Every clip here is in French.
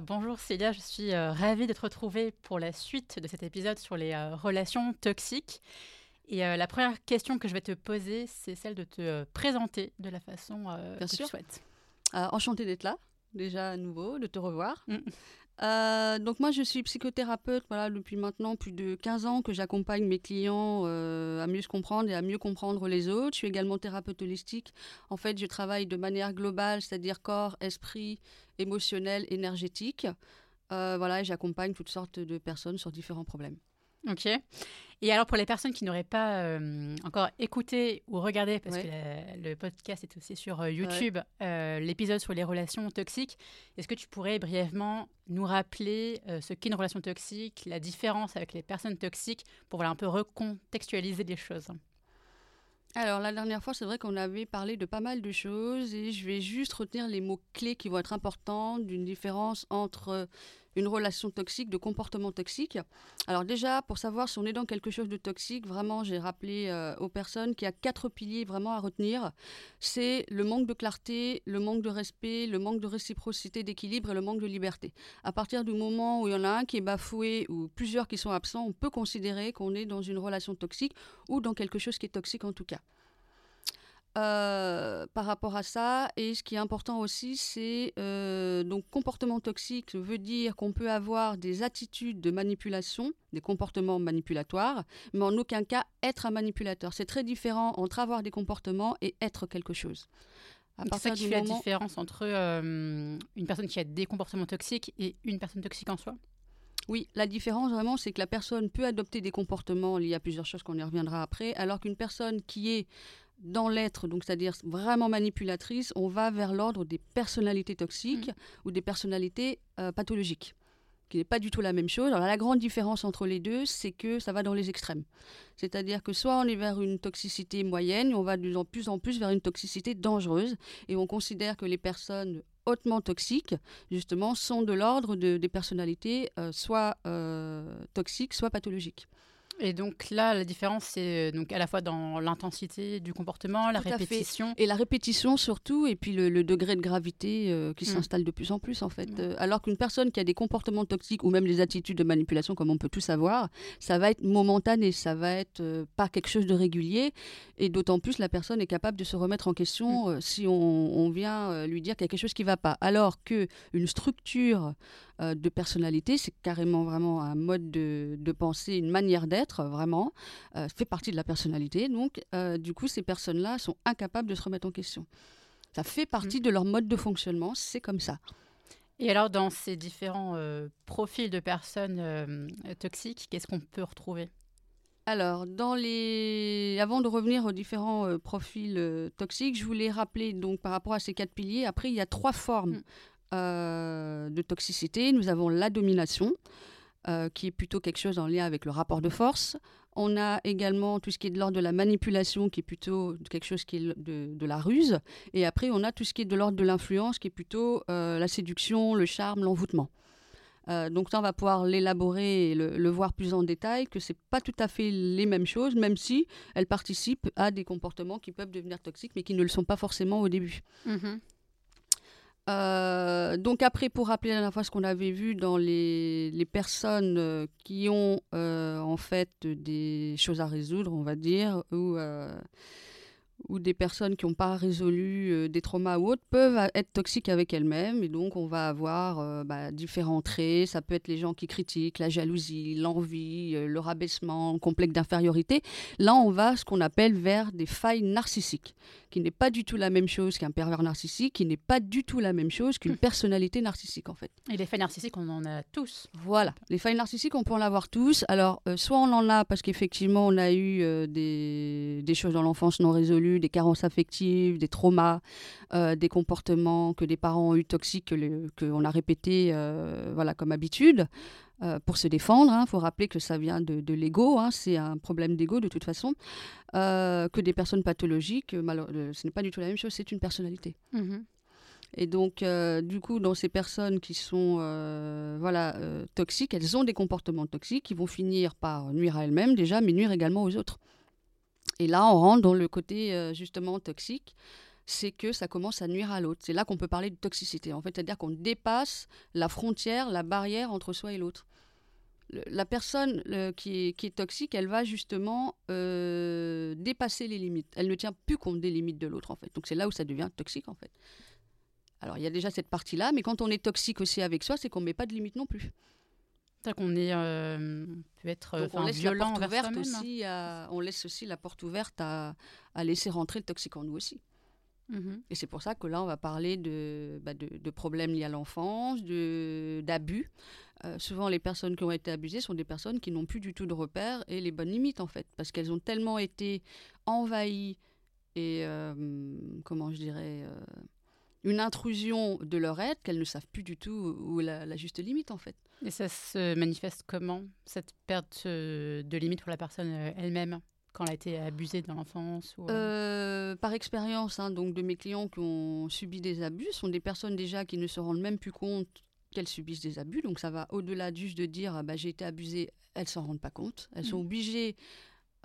bonjour Célia, je suis euh, ravie de te retrouver pour la suite de cet épisode sur les euh, relations toxiques. Et euh, la première question que je vais te poser, c'est celle de te présenter de la façon que tu souhaites. enchantée d'être là, déjà à nouveau, de te revoir. Mm. Euh, donc moi je suis psychothérapeute voilà, depuis maintenant plus de 15 ans que j'accompagne mes clients euh, à mieux se comprendre et à mieux comprendre les autres. Je suis également thérapeute holistique. En fait je travaille de manière globale, c'est-à-dire corps, esprit, émotionnel, énergétique. Euh, voilà, et j'accompagne toutes sortes de personnes sur différents problèmes. Ok. Et alors pour les personnes qui n'auraient pas euh, encore écouté ou regardé, parce que le podcast est aussi sur euh, YouTube, euh, l'épisode sur les relations toxiques, est-ce que tu pourrais brièvement nous rappeler ce qu'est une relation toxique, la différence avec les personnes toxiques, pour voilà, un peu recontextualiser les choses? Alors la dernière fois, c'est vrai qu'on avait parlé de pas mal de choses et je vais juste retenir les mots clés qui vont être importants d'une différence entre une relation toxique, de comportement toxique. Alors déjà, pour savoir si on est dans quelque chose de toxique, vraiment, j'ai rappelé euh, aux personnes qu'il y a quatre piliers vraiment à retenir. C'est le manque de clarté, le manque de respect, le manque de réciprocité, d'équilibre et le manque de liberté. À partir du moment où il y en a un qui est bafoué ou plusieurs qui sont absents, on peut considérer qu'on est dans une relation toxique ou dans quelque chose qui est toxique en tout cas. Euh, par rapport à ça. Et ce qui est important aussi, c'est euh, donc comportement toxique veut dire qu'on peut avoir des attitudes de manipulation, des comportements manipulatoires, mais en aucun cas être un manipulateur. C'est très différent entre avoir des comportements et être quelque chose. C'est ça qui fait la différence entre euh, une personne qui a des comportements toxiques et une personne toxique en soi? Oui, la différence vraiment, c'est que la personne peut adopter des comportements liés à plusieurs choses qu'on y reviendra après, alors qu'une personne qui est dans l'être, donc c'est-à-dire vraiment manipulatrice, on va vers l'ordre des personnalités toxiques mm. ou des personnalités euh, pathologiques, qui n'est pas du tout la même chose. Alors la grande différence entre les deux, c'est que ça va dans les extrêmes. C'est-à-dire que soit on est vers une toxicité moyenne, on va de plus en plus vers une toxicité dangereuse, et on considère que les personnes hautement toxiques, justement, sont de l'ordre des personnalités euh, soit euh, toxiques, soit pathologiques. Et donc là, la différence, c'est euh, donc à la fois dans l'intensité du comportement, la répétition. Et la répétition surtout, et puis le, degré de gravité euh, qui mm. s'installe de plus en plus en fait. Euh, alors qu'une personne qui a des comportements toxiques ou même des attitudes de manipulation, comme on peut tout savoir, ça va être momentané, ça va être pas quelque chose de régulier. Et d'autant plus, la personne est capable de se remettre en question mm. si on, vient lui dire quelque chose qui ne va pas. Alors que une structure de personnalité, c'est carrément vraiment un mode de, de pensée, une manière d'être vraiment, euh, fait partie de la personnalité. Donc, euh, du coup, ces personnes-là sont incapables de se remettre en question. Ça fait partie mmh. de leur mode de fonctionnement, c'est comme ça. Et alors, dans ces différents euh, profils de personnes toxiques, qu'est-ce qu'on peut retrouver? Alors, dans les... avant de revenir aux différents profils toxiques, je voulais rappeler donc par rapport à ces quatre piliers. Après, il y a trois formes mmh. De toxicité. Nous avons la domination, euh, qui est plutôt quelque chose en lien avec le rapport de force. On a également tout ce qui est de l'ordre de la manipulation, qui est plutôt quelque chose qui est de, la ruse. Et après, on a tout ce qui est de l'ordre de l'influence, qui est plutôt euh, la séduction, le charme, l'envoûtement. Euh, donc ça, on va pouvoir l'élaborer et le, voir plus en détail, que ce n'est pas tout à fait les mêmes choses, même si elles participent à des comportements qui peuvent devenir toxiques, mais qui ne le sont pas forcément au début. Mm-hmm. Euh, donc après, pour rappeler la dernière fois ce qu'on avait vu dans les, les personnes euh, qui ont euh, en fait des choses à résoudre, on va dire, ou ou des personnes qui n'ont pas résolu euh, des traumas ou autres peuvent être toxiques avec elles-mêmes. Et donc, on va avoir euh, bah, différents traits. Ça peut être les gens qui critiquent, la jalousie, l'envie, euh, le rabaissement, le complexe d'infériorité. Là, on va ce qu'on appelle vers des failles narcissiques, qui n'est pas du tout la même chose qu'un pervers narcissique, qui n'est pas du tout la même chose qu'une personnalité narcissique, en fait. Et les failles narcissiques, on en a tous. Voilà. Les failles narcissiques, on peut en avoir tous. Alors, soit on en a parce qu'effectivement, on a eu des, des choses dans l'enfance non résolues des carences affectives, des traumas, euh, des comportements que des parents ont eu toxiques, qu'on a répété euh, voilà, comme habitude. Euh, pour se défendre. Il hein. faut rappeler que ça vient de, l'ego, hein. c'est un problème d'ego de toute façon. que des personnes pathologiques, ce n'est pas du tout la même chose, c'est une personnalité. Mm-hmm. Et donc, du coup, dans ces personnes qui sont voilà, toxiques, elles ont des comportements toxiques qui vont finir par nuire à elles-mêmes déjà, mais nuire également aux autres. Et là, on rentre dans le côté euh, justement toxique. c'est que ça commence à nuire à l'autre. C'est là qu'on peut parler de toxicité. En fait, c'est-à-dire qu'on dépasse la frontière, la barrière entre soi et l'autre. La personne qui, est, toxique, elle va justement euh, dépasser les limites. Elle ne tient plus compte des limites de l'autre, en fait. Donc c'est là où ça devient toxique, en fait. Alors il y a déjà cette partie-là, mais quand on est toxique aussi avec soi, c'est qu'on ne met pas de limites non plus. Qu'on est euh, peut être on laisse violent la porte ouverte aussi. on laisse aussi la porte ouverte à, à laisser rentrer le toxique en nous aussi. Mhm. Et c'est pour ça que là, on va parler de, bah, de, problèmes liés à l'enfance, d'abus. Euh, souvent, les personnes qui ont été abusées sont des personnes qui n'ont plus du tout de repères et les bonnes limites, en fait, parce qu'elles ont tellement été envahies et, euh, comment je dirais, euh, une intrusion de leur être qu'elles ne savent plus du tout où est la, juste limite, en fait. Et ça se manifeste comment, cette perte de limite pour la personne elle-même quand elle a été abusée dans l'enfance ou... Euh? Euh, par expérience, hein, donc de mes clients qui ont subi des abus, sont des personnes déjà qui ne se rendent même plus compte qu'elles subissent des abus. Donc ça va au-delà juste de dire ah bah, j'ai été abusée, elles s'en rendent pas compte. Elles sont mmh. obligées,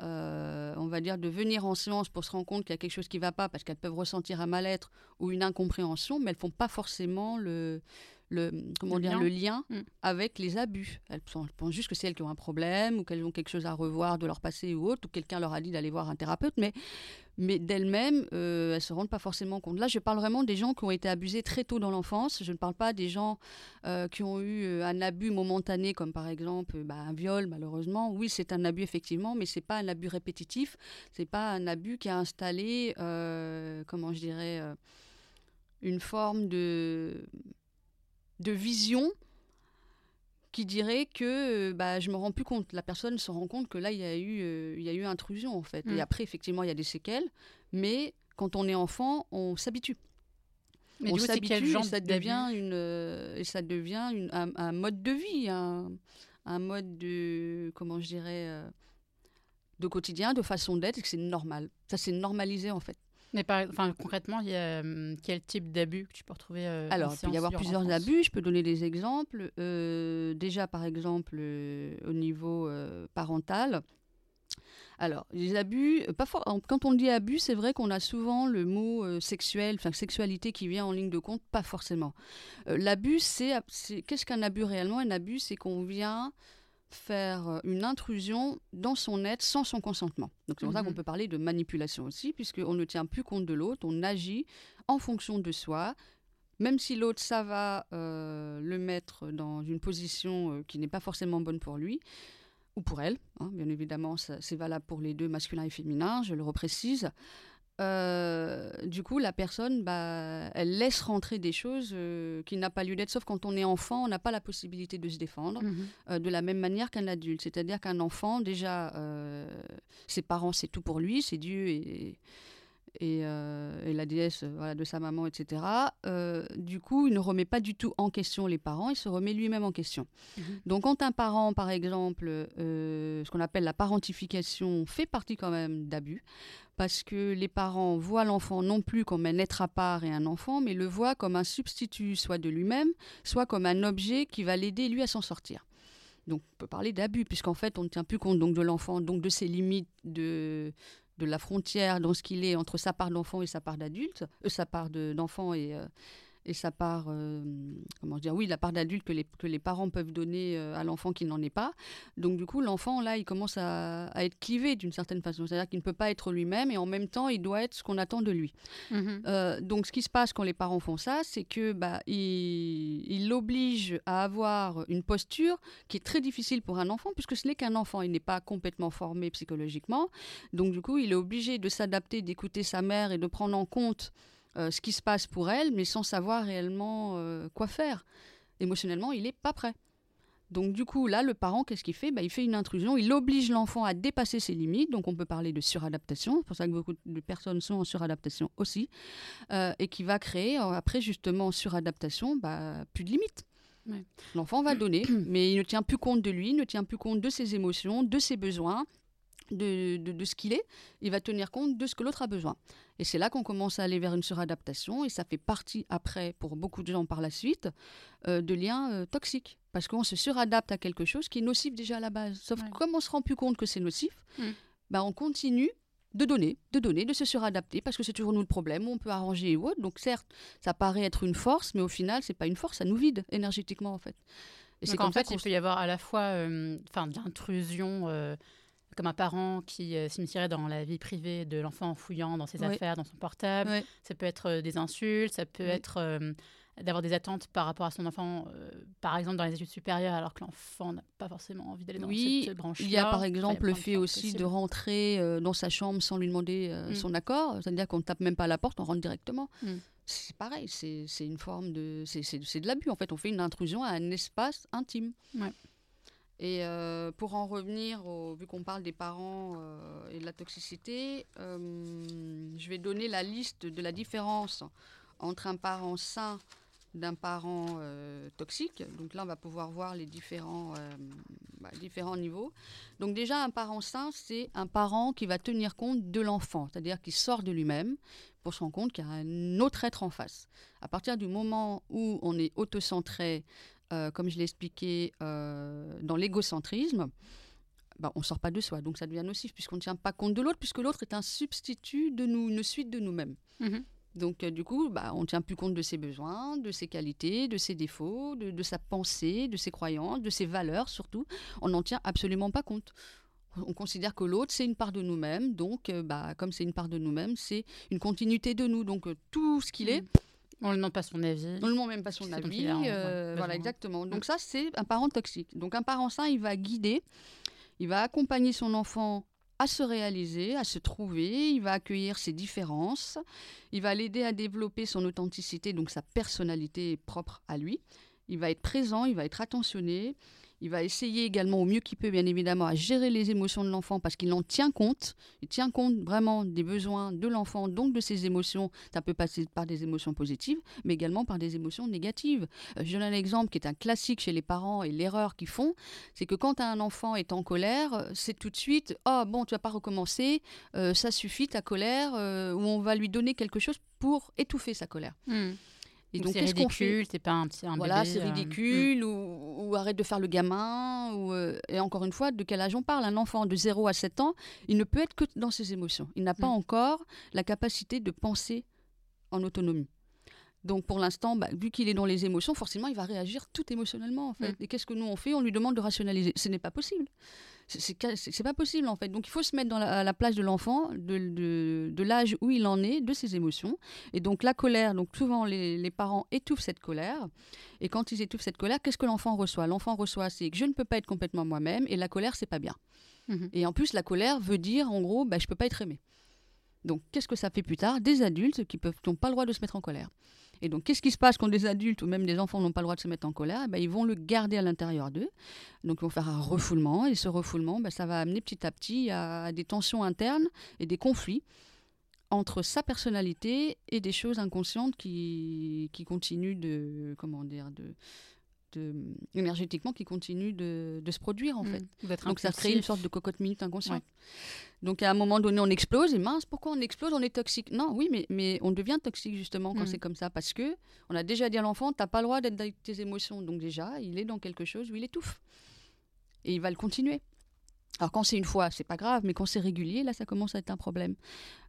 euh, on va dire, de venir en séance pour se rendre compte qu'il y a quelque chose qui ne va pas parce qu'elles peuvent ressentir un mal-être ou une incompréhension, mais elles font pas forcément le, le, comment le dire, lien. le lien mm. avec les abus. Elles, pensent juste que c'est elles qui ont un problème ou qu'elles ont quelque chose à revoir de leur passé ou autre, ou quelqu'un leur a dit d'aller voir un thérapeute, mais, mais d'elles-mêmes, euh, elles ne se rendent pas forcément compte. Là, je parle vraiment des gens qui ont été abusés très tôt dans l'enfance. Je ne parle pas des gens euh, qui ont eu euh, un abus momentané, comme par exemple bah, un viol, malheureusement. Oui, c'est un abus, effectivement, mais ce n'est pas un abus répétitif. Ce n'est pas un abus qui a installé, comment je dirais, une forme de de vision qui dirait que euh, bah, je me rends plus compte. La personne se rend compte que là, il y a eu, euh, il y a eu intrusion, en fait. Et mm. après, effectivement, il y a des séquelles. Mais quand on est enfant, on s'habitue. on s'habitue et ça devient, une, euh, et ça devient une, un, mode de vie, un, un, mode de, comment je dirais, de quotidien, de façon d'être, et que c'est normal. Ça s'est normalisé, en fait. Mais par, enfin, concrètement, il y a, hum, quel type d'abus que tu peux retrouver euh, Alors, il peut y avoir plusieurs abus. Je peux donner des exemples. Euh, déjà, par exemple, euh, au niveau parental. Alors, les abus, pas quand on dit abus, c'est vrai qu'on a souvent le mot sexuel, enfin sexualité qui vient en ligne de compte, pas forcément. L'abus, c'est qu'est-ce qu'un abus réellement? Un abus, c'est qu'on vient faire euh, une intrusion dans son être sans son consentement. Donc c'est pour ça qu'on mhm. peut parler de manipulation aussi, puisqu'on ne tient plus compte de l'autre, on agit en fonction de soi, même si l'autre, ça va euh, le mettre dans une position euh, qui n'est pas forcément bonne pour lui ou pour elle. Hein, bien évidemment, c'est valable pour les deux, masculin et féminin, je le reprécise. Euh, du coup, la personne, bah, elle laisse rentrer des choses euh, qui n'ont pas lieu d'être, sauf quand on est enfant, on n'a pas la possibilité de se défendre mhm. euh, de la même manière qu'un adulte. C'est-à-dire qu'un enfant, déjà, ses parents, c'est tout pour lui, c'est Dieu et, et, la déesse voilà, de sa maman, etc. du coup, il ne remet pas du tout en question les parents, il se remet lui-même en question. Mhm. Donc, quand un parent, par exemple, ce qu'on appelle la parentification, fait partie quand même d'abus, parce que les parents voient l'enfant non plus comme un être à part et un enfant, mais le voient comme un substitut, soit de lui-même, soit comme un objet qui va l'aider lui à s'en sortir. Donc on peut parler d'abus, puisqu'en fait on ne tient plus compte donc de l'enfant, donc de ses limites, de, de la frontière dans ce qu'il est entre sa part d'enfant et sa part d'adulte, euh, sa part d'enfant et, euh, et sa part, euh, comment dire, oui, la part d'adulte que les, que les parents peuvent donner euh, à l'enfant qui n'en est pas. Donc du coup, l'enfant, là, il commence à, à être clivé d'une certaine façon. C'est-à-dire qu'il ne peut pas être lui-même et en même temps, il doit être ce qu'on attend de lui. Mhm. Euh, donc ce qui se passe quand les parents font ça, c'est que bah, il l'oblige à avoir une posture qui est très difficile pour un enfant, puisque ce n'est qu'un enfant, il n'est pas complètement formé psychologiquement. Donc du coup, il est obligé de s'adapter, d'écouter sa mère et de prendre en compte euh, ce qui se passe pour elle, mais sans savoir réellement euh, quoi faire. Émotionnellement, il n'est pas prêt. Donc du coup, là, le parent, qu'est-ce qu'il fait? Bah, Il fait une intrusion, il oblige l'enfant à dépasser ses limites, donc on peut parler de suradaptation, c'est pour ça que beaucoup de personnes sont en suradaptation aussi, euh, et qui va créer, après justement en suradaptation, bah, plus de limites. L'enfant va donner, mais il ne tient plus compte de lui, il ne tient plus compte de ses émotions, de ses besoins, de, ce qu'il est, il va tenir compte de ce que l'autre a besoin. Et c'est là qu'on commence à aller vers une suradaptation, et ça fait partie après, pour beaucoup de gens par la suite, euh, de liens euh, toxiques. Parce qu'on se suradapte à quelque chose qui est nocif déjà à la base. Sauf que comme on se rend plus compte que c'est nocif, mm. bah on continue de donner, de donner, de se suradapter, parce que c'est toujours nous le problème, on peut arranger ou autre. Donc certes, ça paraît être une force, mais au final, c'est pas une force, ça nous vide énergétiquement en fait. Et c'est en fait, il peut y avoir à la fois euh, enfin de l'intrusion, euh, comme un parent qui euh, dans la vie privée de l'enfant en fouillant dans ses affaires, dans son portable. Ça peut être des insultes, ça peut être d'avoir des attentes par rapport à son enfant, euh, par exemple dans les études supérieures, alors que l'enfant n'a pas forcément envie d'aller dans cette branche-là. Il y a par exemple le fait aussi de rentrer euh, dans sa chambre sans lui demander euh, mm. son accord, c'est-à-dire qu'on ne tape même pas à la porte, on rentre directement. Mm. C'est pareil, c'est une forme de... C'est de l'abus en fait, on fait une intrusion à un espace intime. Et pour en revenir, vu qu'on parle des parents et de la toxicité, je vais donner la liste de la différence entre un parent sain d'un parent euh, toxique. Donc là, on va pouvoir voir les différents, euh, bah, différents niveaux. Donc déjà, un parent sain, c'est un parent qui va tenir compte de l'enfant, c'est-à-dire qui sort de lui-même pour se rendre compte qu'il y a un autre être en face. À partir du moment où on est autocentré, euh, comme je l'ai expliqué, dans l'égocentrisme, bah, on ne sort pas de soi. Donc ça devient nocif puisqu'on ne tient pas compte de l'autre, puisque l'autre est un substitut de nous, une suite de nous-mêmes. Mm-hmm. Donc, euh, du coup, bah, on ne tient plus compte de ses besoins, de ses qualités, de ses défauts, de, sa pensée, de ses croyances, de ses valeurs surtout. On n'en tient absolument pas compte. On considère que l'autre, c'est une part de nous-mêmes. Donc, euh, bah, comme c'est une part de nous-mêmes, c'est une continuité de nous. Donc, euh, tout ce qu'il est. On ne demande pas son avis. On ne demande même pas son avis. voilà, exactement. Donc, ça, c'est un parent toxique. Donc, un parent sain, il va guider, il va accompagner son enfant à se réaliser, à se trouver, il va accueillir ses différences, il va l'aider à développer son authenticité, donc sa personnalité propre à lui, il va être présent, il va être attentionné, il va essayer également au mieux qu'il peut, bien évidemment, à gérer les émotions de l'enfant parce qu'il en tient compte. Il tient compte vraiment des besoins de l'enfant, donc de ses émotions. Ça peut passer par des émotions positives, mais également par des émotions négatives. Euh, je donne un exemple qui est un classique chez les parents et l'erreur qu'ils font, c'est que quand un enfant est en colère, c'est tout de suite oh bon, tu vas pas recommencer, euh, ça suffit ta colère, euh, ou on va lui donner quelque chose pour étouffer sa colère. Hmm. Et donc, c'est ridicule, c'est pas un petit un Voilà, c'est euh, ridicule, ou, arrête de faire le gamin. Ou, euh, et encore une fois, de quel âge on parle? Un enfant de 0 à 7 ans, il ne peut être que dans ses émotions. Il n'a pas mm. encore la capacité de penser en autonomie. Donc pour l'instant, bah, vu qu'il est dans les émotions, forcément, il va réagir tout émotionnellement. En fait. Mm. Et qu'est-ce que nous on fait? On lui demande de rationaliser. Ce n'est pas possible. C'est pas possible en fait. Donc il faut se mettre dans la, à la place de l'enfant, de, de, l'âge où il en est, de ses émotions. Et donc la colère, donc souvent les, les parents étouffent cette colère. Et quand ils étouffent cette colère, qu'est-ce que l'enfant reçoit? L'enfant reçoit c'est que je ne peux pas être complètement moi-même et la colère c'est pas bien. Mm-hmm. Et en plus la colère veut dire en gros bah, je peux pas être aimé. Donc qu'est-ce que ça fait plus tard? Des adultes qui n'ont pas le droit de se mettre en colère. Et donc, qu'est-ce qui se passe quand des adultes ou même des enfants n'ont pas le droit de se mettre en colère? Eh ben, Ils vont le garder à l'intérieur d'eux. Donc, ils vont faire un refoulement. Et ce refoulement, ben, ça va amener petit à petit à, des tensions internes et des conflits entre sa personnalité et des choses inconscientes qui, qui continuent de, comment dire, de, énergétiquement qui continue de, se produire en mm. fait. Donc ça crée une sorte de cocotte minute inconsciente. Donc à un moment donné on explose et mince pourquoi on explose on est toxique? Non oui mais, mais on devient toxique justement quand mm. c'est comme ça parce que on a déjà dit à l'enfant t'as pas le droit d'être avec tes émotions donc déjà il est dans quelque chose où il étouffe et il va le continuer. Alors quand c'est une fois, c'est pas grave, mais quand c'est régulier, là, ça commence à être un problème.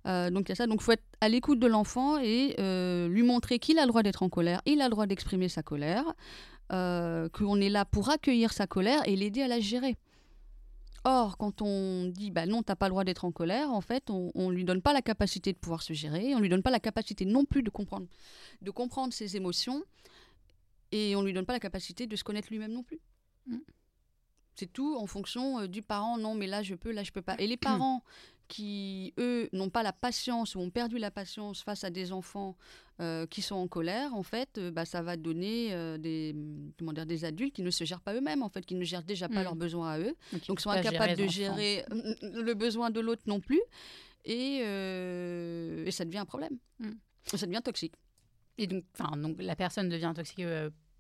Euh, donc il y a ça. Donc faut être à l'écoute de l'enfant et euh, lui montrer qu'il a le droit d'être en colère, il a le droit d'exprimer sa colère, euh, qu'on est là pour accueillir sa colère et l'aider à la gérer. Or, quand on dit bah non, t'as pas le droit d'être en colère, en fait, on, ne lui donne pas la capacité de pouvoir se gérer, on lui donne pas la capacité non plus de comprendre, de comprendre ses émotions, et on lui donne pas la capacité de se connaître lui-même non plus. Mm. C'est tout en fonction euh, du parent. Non, mais là je peux, là je peux pas. Et les parents qui, eux, n'ont pas la patience ou ont perdu la patience face à des enfants euh, qui sont en colère, en fait, euh, bah, ça va donner des, comment dire, des adultes qui ne se gèrent pas eux-mêmes, en fait, qui ne gèrent déjà pas mm. leurs besoins à eux, donc, donc sont incapables de gérer le besoin de l'autre non plus, et, et, ça devient un problème. Mm. Ça devient toxique. Et donc, donc la personne devient toxique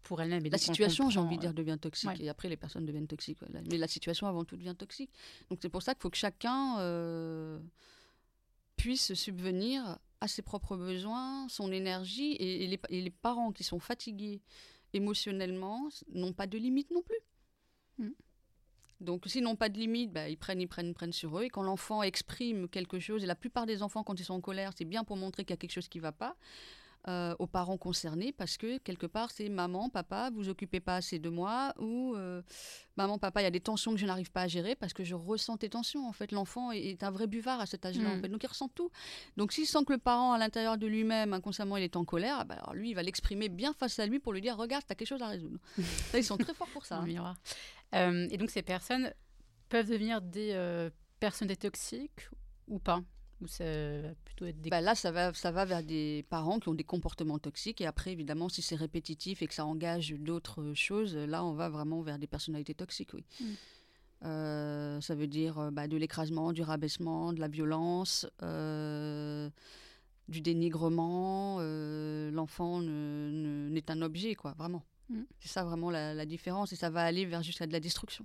pour elle-même. La situation, j'ai envie de dire, devient toxique. Et après, les personnes deviennent toxiques. Mais la situation, avant tout, devient toxique. Donc c'est pour ça qu'il faut que chacun euh, puisse subvenir à ses propres besoins, son énergie. Et, les, les, parents qui sont fatigués émotionnellement n'ont pas de limite non plus. Mm. Donc, s'ils n'ont pas de limite, bah, ils prennent, ils prennent, ils prennent sur eux. Et quand l'enfant exprime quelque chose, et la plupart des enfants, quand ils sont en colère, c'est bien pour montrer qu'il y a quelque chose qui ne va pas. Euh, aux parents concernés parce que quelque part c'est maman, papa, vous occupez pas assez de moi ou euh, maman, papa, il y a des tensions que je n'arrive pas à gérer parce que je ressens tes tensions. En fait, l'enfant est, un vrai buvard à cet âge-là. En mm. fait. Donc il ressent tout. Donc s'il sent que le parent à l'intérieur de lui-même inconsciemment il est en colère, ah bah, alors lui il va l'exprimer bien face à lui pour lui dire regarde, tu as quelque chose à résoudre. ils sont très forts pour ça. Hein. Euh, et donc ces personnes peuvent devenir des personnes toxiques ou pas? Ou ça plutôt être bah là, ça va, ça va vers des parents qui ont des comportements toxiques. Et après, évidemment, si c'est répétitif et que ça engage d'autres choses, là, on va vraiment vers des personnalités toxiques, oui. Mm. Euh, ça veut dire euh, bah, de l'écrasement, du rabaissement, de la violence, euh, du dénigrement. L'enfant n'est un objet, quoi, vraiment. Mm. C'est ça vraiment la, la différence. Et ça va aller vers jusqu'à de la destruction.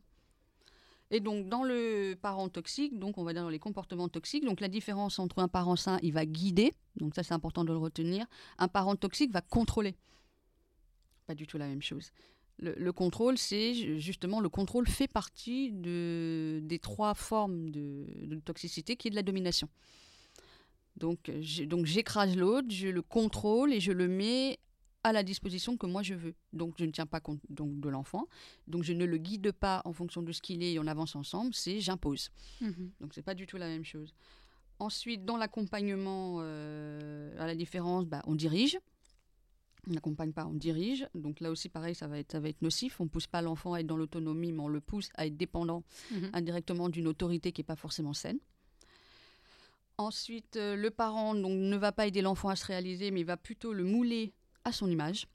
Et donc, dans le parent toxique, donc on va dire dans les comportements toxiques, donc la différence entre un parent sain, il va guider, donc ça c'est important de le retenir. Un parent toxique va contrôler. Pas du tout la même chose. Le, contrôle, c'est justement le contrôle fait partie de, des trois formes de, toxicité qui est de la domination. Donc, j'écrase l'autre, je le contrôle et je le mets à la disposition que moi je veux. Donc je ne tiens pas compte donc, de l'enfant, donc je ne le guide pas en fonction de ce qu'il est et on avance ensemble, c'est j'impose. Mhm. Donc c'est pas du tout la même chose. Ensuite, dans l'accompagnement, euh, à la différence, bah, on dirige. On n'accompagne pas, on dirige. Donc là aussi, pareil, ça va être, ça va être nocif. On ne pousse pas l'enfant à être dans l'autonomie, mais on le pousse à être dépendant mhm. indirectement d'une autorité qui n'est pas forcément saine. Ensuite, euh, le parent donc, ne va pas aider l'enfant à se réaliser, mais il va plutôt le mouler son image.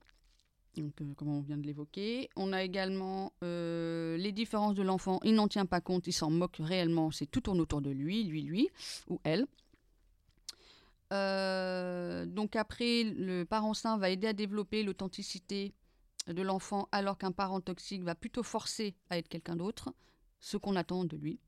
Donc, euh, comme on vient de l'évoquer. On a également euh, les différences de l'enfant. Il n'en tient pas compte, il s'en moque réellement. C'est tout tourne autour de lui, lui, lui ou elle. Euh, donc après, le parent sain va aider à développer l'authenticité de l'enfant, alors qu'un parent toxique va plutôt forcer à être quelqu'un d'autre, ce qu'on attend de lui.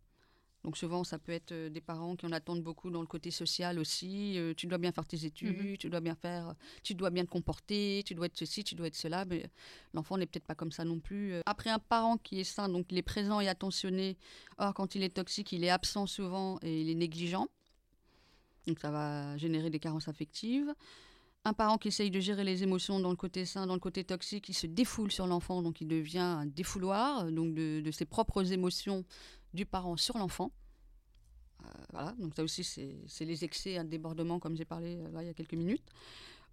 Donc souvent, ça peut être euh, des parents qui en attendent beaucoup dans le côté social aussi. Euh, tu dois bien faire tes études, mhm. tu dois bien faire, tu dois bien te comporter, tu dois être ceci, tu dois être cela. Mais l'enfant n'est peut-être pas comme ça non plus. Euh, après, un parent qui est sain, donc il est présent et attentionné. Or, quand il est toxique, il est absent souvent et il est négligent. Donc ça va générer des carences affectives. Un parent qui essaye de gérer les émotions dans le côté sain, dans le côté toxique, il se défoule sur l'enfant, donc il devient un défouloir donc de ses propres émotions du parent sur l'enfant. Euh, voilà, donc ça aussi, c'est les excès, un débordement, comme j'ai parlé euh, là il y a quelques minutes.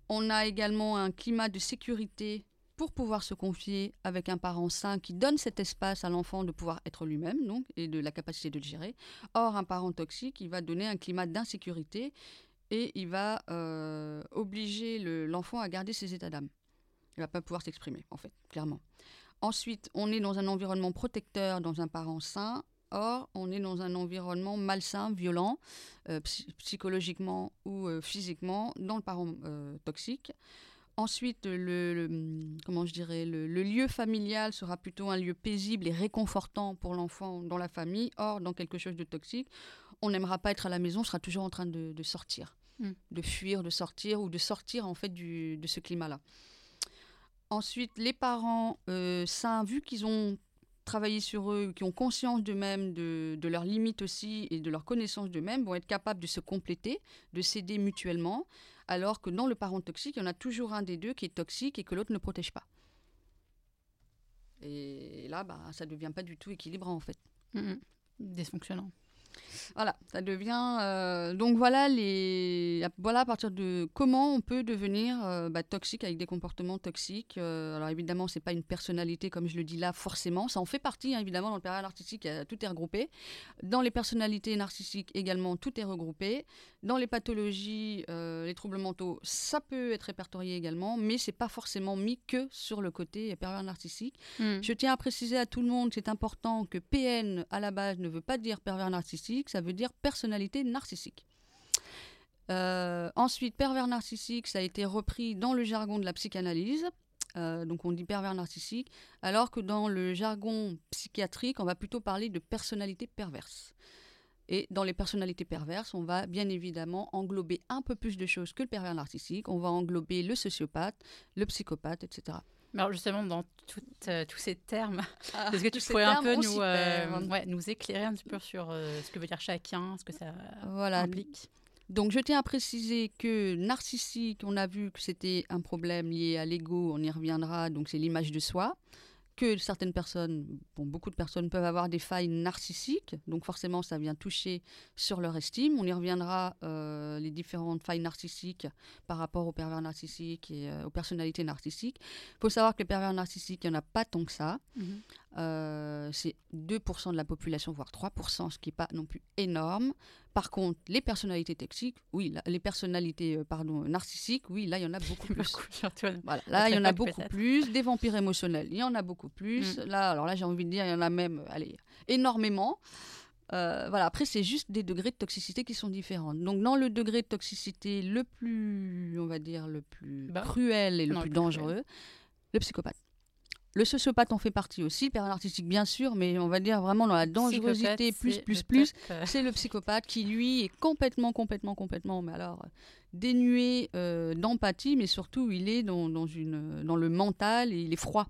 On a également un climat de sécurité pour pouvoir se confier avec un parent sain qui donne cet espace à l'enfant de pouvoir être lui-même donc et de la capacité de le gérer. Or, un parent toxique, il va donner un climat d'insécurité et il va euh, obliger l'enfant à garder ses états d'âme. Il va pas pouvoir s'exprimer, en fait, clairement. Ensuite, on est dans un environnement protecteur, dans un parent sain. Or, on est dans un environnement malsain, violent, euh, psychologiquement ou euh, physiquement, dans le parent euh, toxique. Ensuite, le, comment je dirais, le, lieu familial sera plutôt un lieu paisible et réconfortant pour l'enfant dans la famille. Or, dans quelque chose de toxique, on n'aimera pas être à la maison, on sera toujours en train de, sortir, hmm. de fuir, de sortir ou de sortir en fait de ce climat-là. Ensuite, les parents sains, vu qu'ils ont travailler sur eux, qui ont conscience d'eux-mêmes, de, de, leurs limites aussi et de leur connaissance d'eux-mêmes, vont être capables de se compléter, de s'aider mutuellement, alors que dans le parent toxique, il y en a toujours un des deux qui est toxique et que l'autre ne protège pas. Et là, bah, ça ne devient pas du tout équilibrant en fait. Mmh Dysfonctionnant. Voilà, ça devient. Euh, donc voilà, les, voilà à partir de comment on peut devenir euh, bah, toxique avec des comportements toxiques. Euh, alors évidemment, c'est pas une personnalité comme je le dis là forcément. Ça en fait partie hein, évidemment dans le période narcissique, tout est regroupé. Dans les personnalités narcissiques également, tout est regroupé. Dans les pathologies, les troubles mentaux, ça peut être répertorié également, mais c'est pas forcément mis que sur le côté pervers narcissique. Hmm. Je tiens à préciser à tout le monde, c'est important que PN à la base ne veut pas dire pervers narcissique ça veut dire personnalité narcissique. Euh, ensuite, pervers narcissique, ça a été repris dans le jargon de la psychanalyse. Euh, donc on dit pervers narcissique, alors que dans le jargon psychiatrique, on va plutôt parler de personnalité perverse. Et dans les personnalités perverses, on va bien évidemment englober un peu plus de choses que le pervers narcissique. On va englober le sociopathe, le psychopathe, etc. Alors justement, dans tous ces termes, ah, est-ce que tu pourrais un peu nous, nous éclairer un petit peu sur ce que veut dire chacun, ce que ça voilà. implique? Donc je tiens à préciser que narcissique, on a vu que c'était un problème lié à l'ego, on y reviendra, donc c'est l'image de soi que certaines personnes, beaucoup de personnes peuvent avoir des failles narcissiques, donc forcément ça vient toucher sur leur estime. On y reviendra, euh, les différentes failles narcissiques par rapport aux pervers narcissiques et euh, aux personnalités narcissiques. Il faut savoir que les pervers narcissiques, il n'y en a pas tant que ça. Mhm. Euh, c'est 2% de la population, voire 3%, ce qui n'est pas non plus énorme. Par contre, les personnalités toxiques, oui, les personnalités euh, pardon, narcissiques, oui, là, il y en a beaucoup plus. voilà, là, il y en a beaucoup plus. Des vampires émotionnels, il y en a beaucoup plus. Mm. Là, alors là, j'ai envie de dire, il y en a même, euh, allez, énormément. voilà, après, c'est juste des degrés de toxicité qui sont différents. Donc, dans le degré de toxicité le plus, on va dire, le plus bah. cruel et le plus dangereux, le psychopathe. Le sociopathe en fait partie aussi, le pervers narcissique bien sûr, mais on va dire vraiment dans la dangerosité plus plus plus, euh. c'est le psychopathe qui lui est complètement complètement complètement, mais alors dénué euh, d'empathie, mais surtout il est dans, dans, une, dans le mental et il est froid.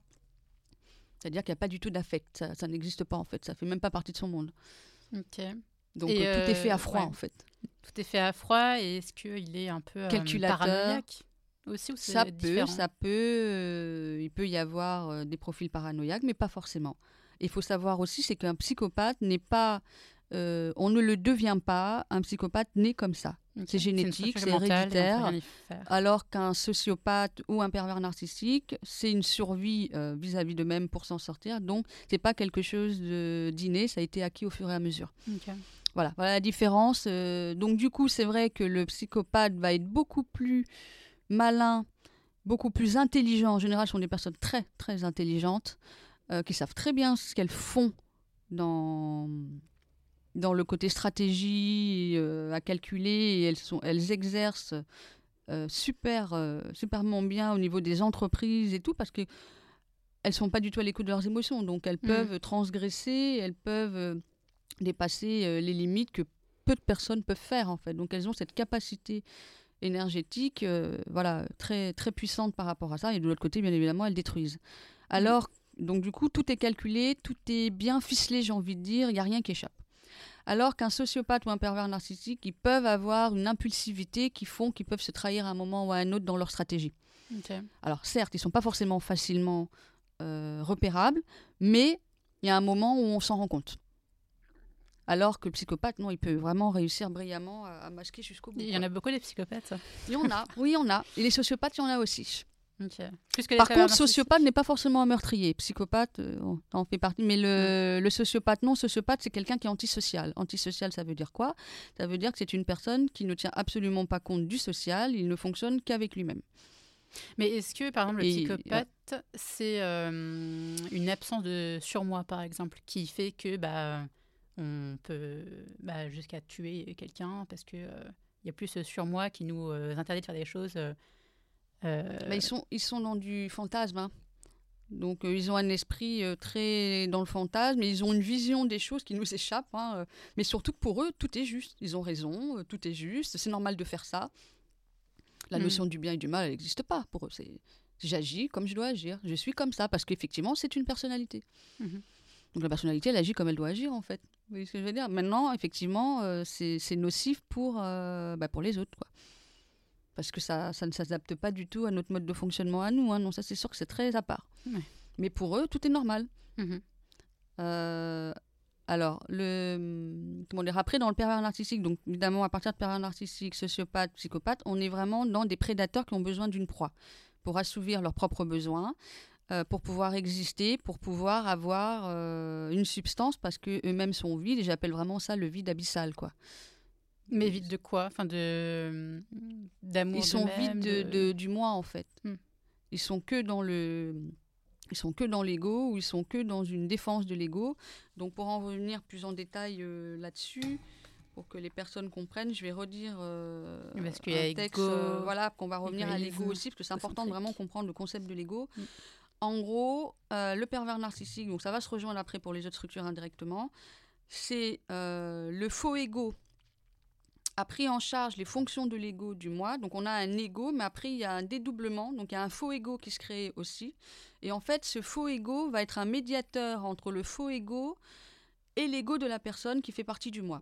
C'est-à-dire qu'il n'y a pas du tout d'affect, ça, n'existe pas en fait, ça fait même pas partie de son monde. Ok. Donc tout est fait à euh, froid en fait. Tout est fait à froid et est-ce qu'il est un peu Calculateur. paranoïaque? Aussi ça peut, ça peut, euh, il peut y avoir euh, des profils paranoïaques, mais pas forcément. Il faut savoir aussi, c'est qu'un psychopathe n'est pas, euh, on ne le devient pas. Un psychopathe naît comme ça. C'est génétique, c'est héréditaire. Alors qu'un sociopathe ou un pervers narcissique, c'est une survie vis-à-vis de même pour s'en sortir. Donc, c'est pas quelque chose d'inné, ça a été acquis au fur et à mesure. Voilà, voilà la différence. donc, du coup, c'est vrai que le psychopathe va être beaucoup plus malins, beaucoup plus intelligents. En général, ce sont des personnes très, très intelligentes, euh, qui savent très bien ce qu'elles font dans, dans le côté stratégie euh, à calculer. Et elles, sont, elles exercent euh, super, superment bien au niveau des entreprises et tout, parce que elles sont pas du tout à l'écoute de leurs émotions. Donc, elles mmh. peuvent transgresser, elles peuvent dépasser les limites que peu de personnes peuvent faire, en fait. Donc, elles ont cette capacité énergétique euh, voilà, très, très puissante par rapport à ça. Et de l'autre côté, bien évidemment, elles détruisent. Alors, donc du coup, tout est calculé, tout est bien ficelé, j'ai envie de dire, il n'y a rien qui échappe. Alors qu'un sociopathe ou un pervers narcissique, ils peuvent avoir une impulsivité qui font qu'ils peuvent se trahir à un moment ou à un autre dans leur stratégie. Alors certes, ils ne sont pas forcément facilement euh, repérables, mais il y a un moment où on s'en rend compte. Alors que le psychopathe, non, il peut vraiment réussir brillamment à, masquer jusqu'au bout. Il y en a beaucoup des psychopathes. Il y en a, oui, il y en a. Et les sociopathes, il y en a aussi. Par contre, sociopathe n'est pas forcément un meurtrier. Psychopathe, euh, on en fait partie. Mais le, sociopathe, non, sociopathe, c'est quelqu'un qui est antisocial. Antisocial, ça veut dire quoi? Ça veut dire que c'est une personne qui ne tient absolument pas compte du social, il ne fonctionne qu'avec lui-même. Mais est-ce que, par exemple, le psychopathe, c'est euh, une absence de surmoi, par exemple, qui fait que bah, on peut bah, jusqu'à tuer quelqu'un parce que euh, il y a plus sur moi qui nous euh, interdit de faire des choses. Euh, bah, ils, sont, ils sont dans du fantasme. Hein. Donc ils ont un esprit très dans le fantasme, ils ont une vision des choses qui nous échappent. Hein, mais surtout pour eux, tout est juste. Ils ont raison, tout est juste, c'est normal de faire ça. La hmm. notion du bien et du mal, elle n'existe pas pour eux. J'agis comme je dois agir. Je suis comme ça parce qu'effectivement, c'est une personnalité. Mhm. Donc la personnalité, elle agit comme elle doit agir en fait. Vous voyez ce que je veux dire? Maintenant, effectivement, euh, c'est nocif pour, euh, bah, pour les autres. Quoi. Parce que ça, ça ne s'adapte pas du tout à notre mode de fonctionnement à nous. Hein. Non, ça c'est sûr que c'est très à part. Mais pour eux, tout est normal. Mmh euh, alors, le, comment dire, après, dans le pervers narcissique, donc évidemment, à partir de pervers narcissique, sociopathe, psychopathe, on est vraiment dans des prédateurs qui ont besoin d'une proie pour assouvir leurs propres besoins. Euh, pour pouvoir exister, pour pouvoir avoir euh, une substance, parce que eux-mêmes sont vides, et j'appelle vraiment ça le vide abyssal, quoi. Mais vide de quoi? Enfin, de d'amour. Ils sont vides de, du moi, en fait. Hmm. Ils sont que dans le ils sont que dans l'ego ou ils sont que dans une défense de l'ego. Donc pour en revenir plus en détail euh, là-dessus, pour que les personnes comprennent, je vais redire parce qu'il y a texte, voilà, qu'on va revenir à l'ego aussi, parce que c'est important de vraiment comprendre le concept de l'ego. Hmm. En gros, euh, le pervers narcissique, donc ça va se rejoindre après pour les autres structures indirectement, c'est euh, le faux ego a pris en charge les fonctions de l'ego du moi. Donc on a un ego, mais après il y a un dédoublement, donc il y a un faux ego qui se crée aussi. Et en fait, ce faux ego va être un médiateur entre le faux ego et l'ego de la personne qui fait partie du moi.